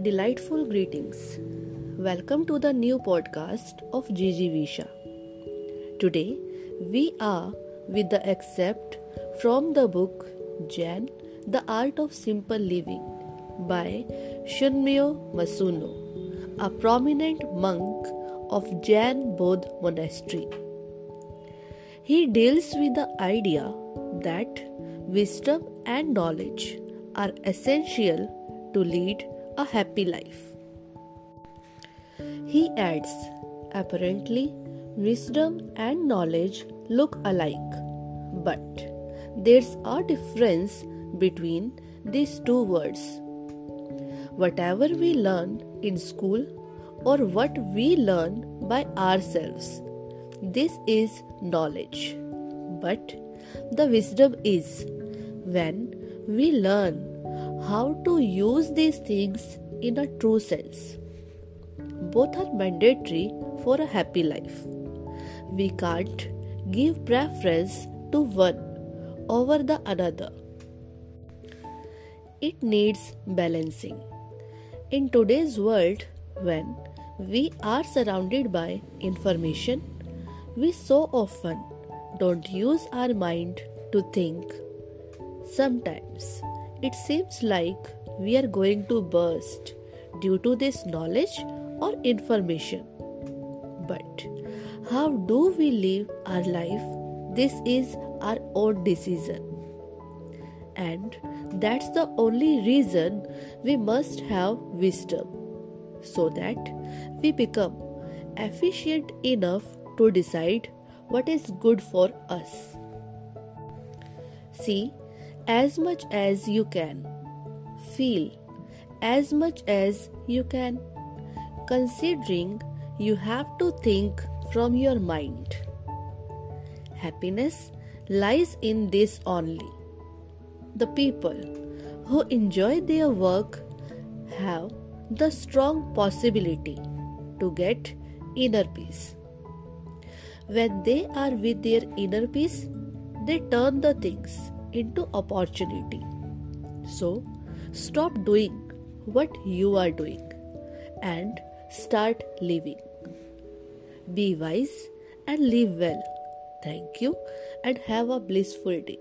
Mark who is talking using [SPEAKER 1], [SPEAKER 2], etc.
[SPEAKER 1] delightful greetings. Welcome to the new podcast of Gigi Visha. Today we are with the excerpt from the book Zen The Art of Simple Living by Shunmyo Masuno, a prominent monk of Zen Bodh Monastery. He deals with the idea that wisdom and knowledge are essential to lead a happy life. He adds, apparently, wisdom and knowledge look alike, but there's a difference between these two words. Whatever we learn in school or what we learn by ourselves, this is knowledge. But the wisdom is when we learn how to use these things in a true sense. Both are mandatory for a happy life. We can't give preference to one over the another. It needs balancing. In today's world, when we are surrounded by information, we so often don't use our mind to think. Sometimes it seems like we are going to burst due to this knowledge or information. But how do we live our life? This is our own decision. And that's the only reason we must have wisdom so that we become efficient enough to decide what is good for us. See, as much as you can. Feel as much as you can, considering you have to think from your mind. Happiness lies in this only. The people who enjoy their work have the strong possibility to get inner peace. When they are with their inner peace, they turn the things into opportunity. So, stop doing what you are doing and start living. Be wise and live well. Thank you and have a blissful day.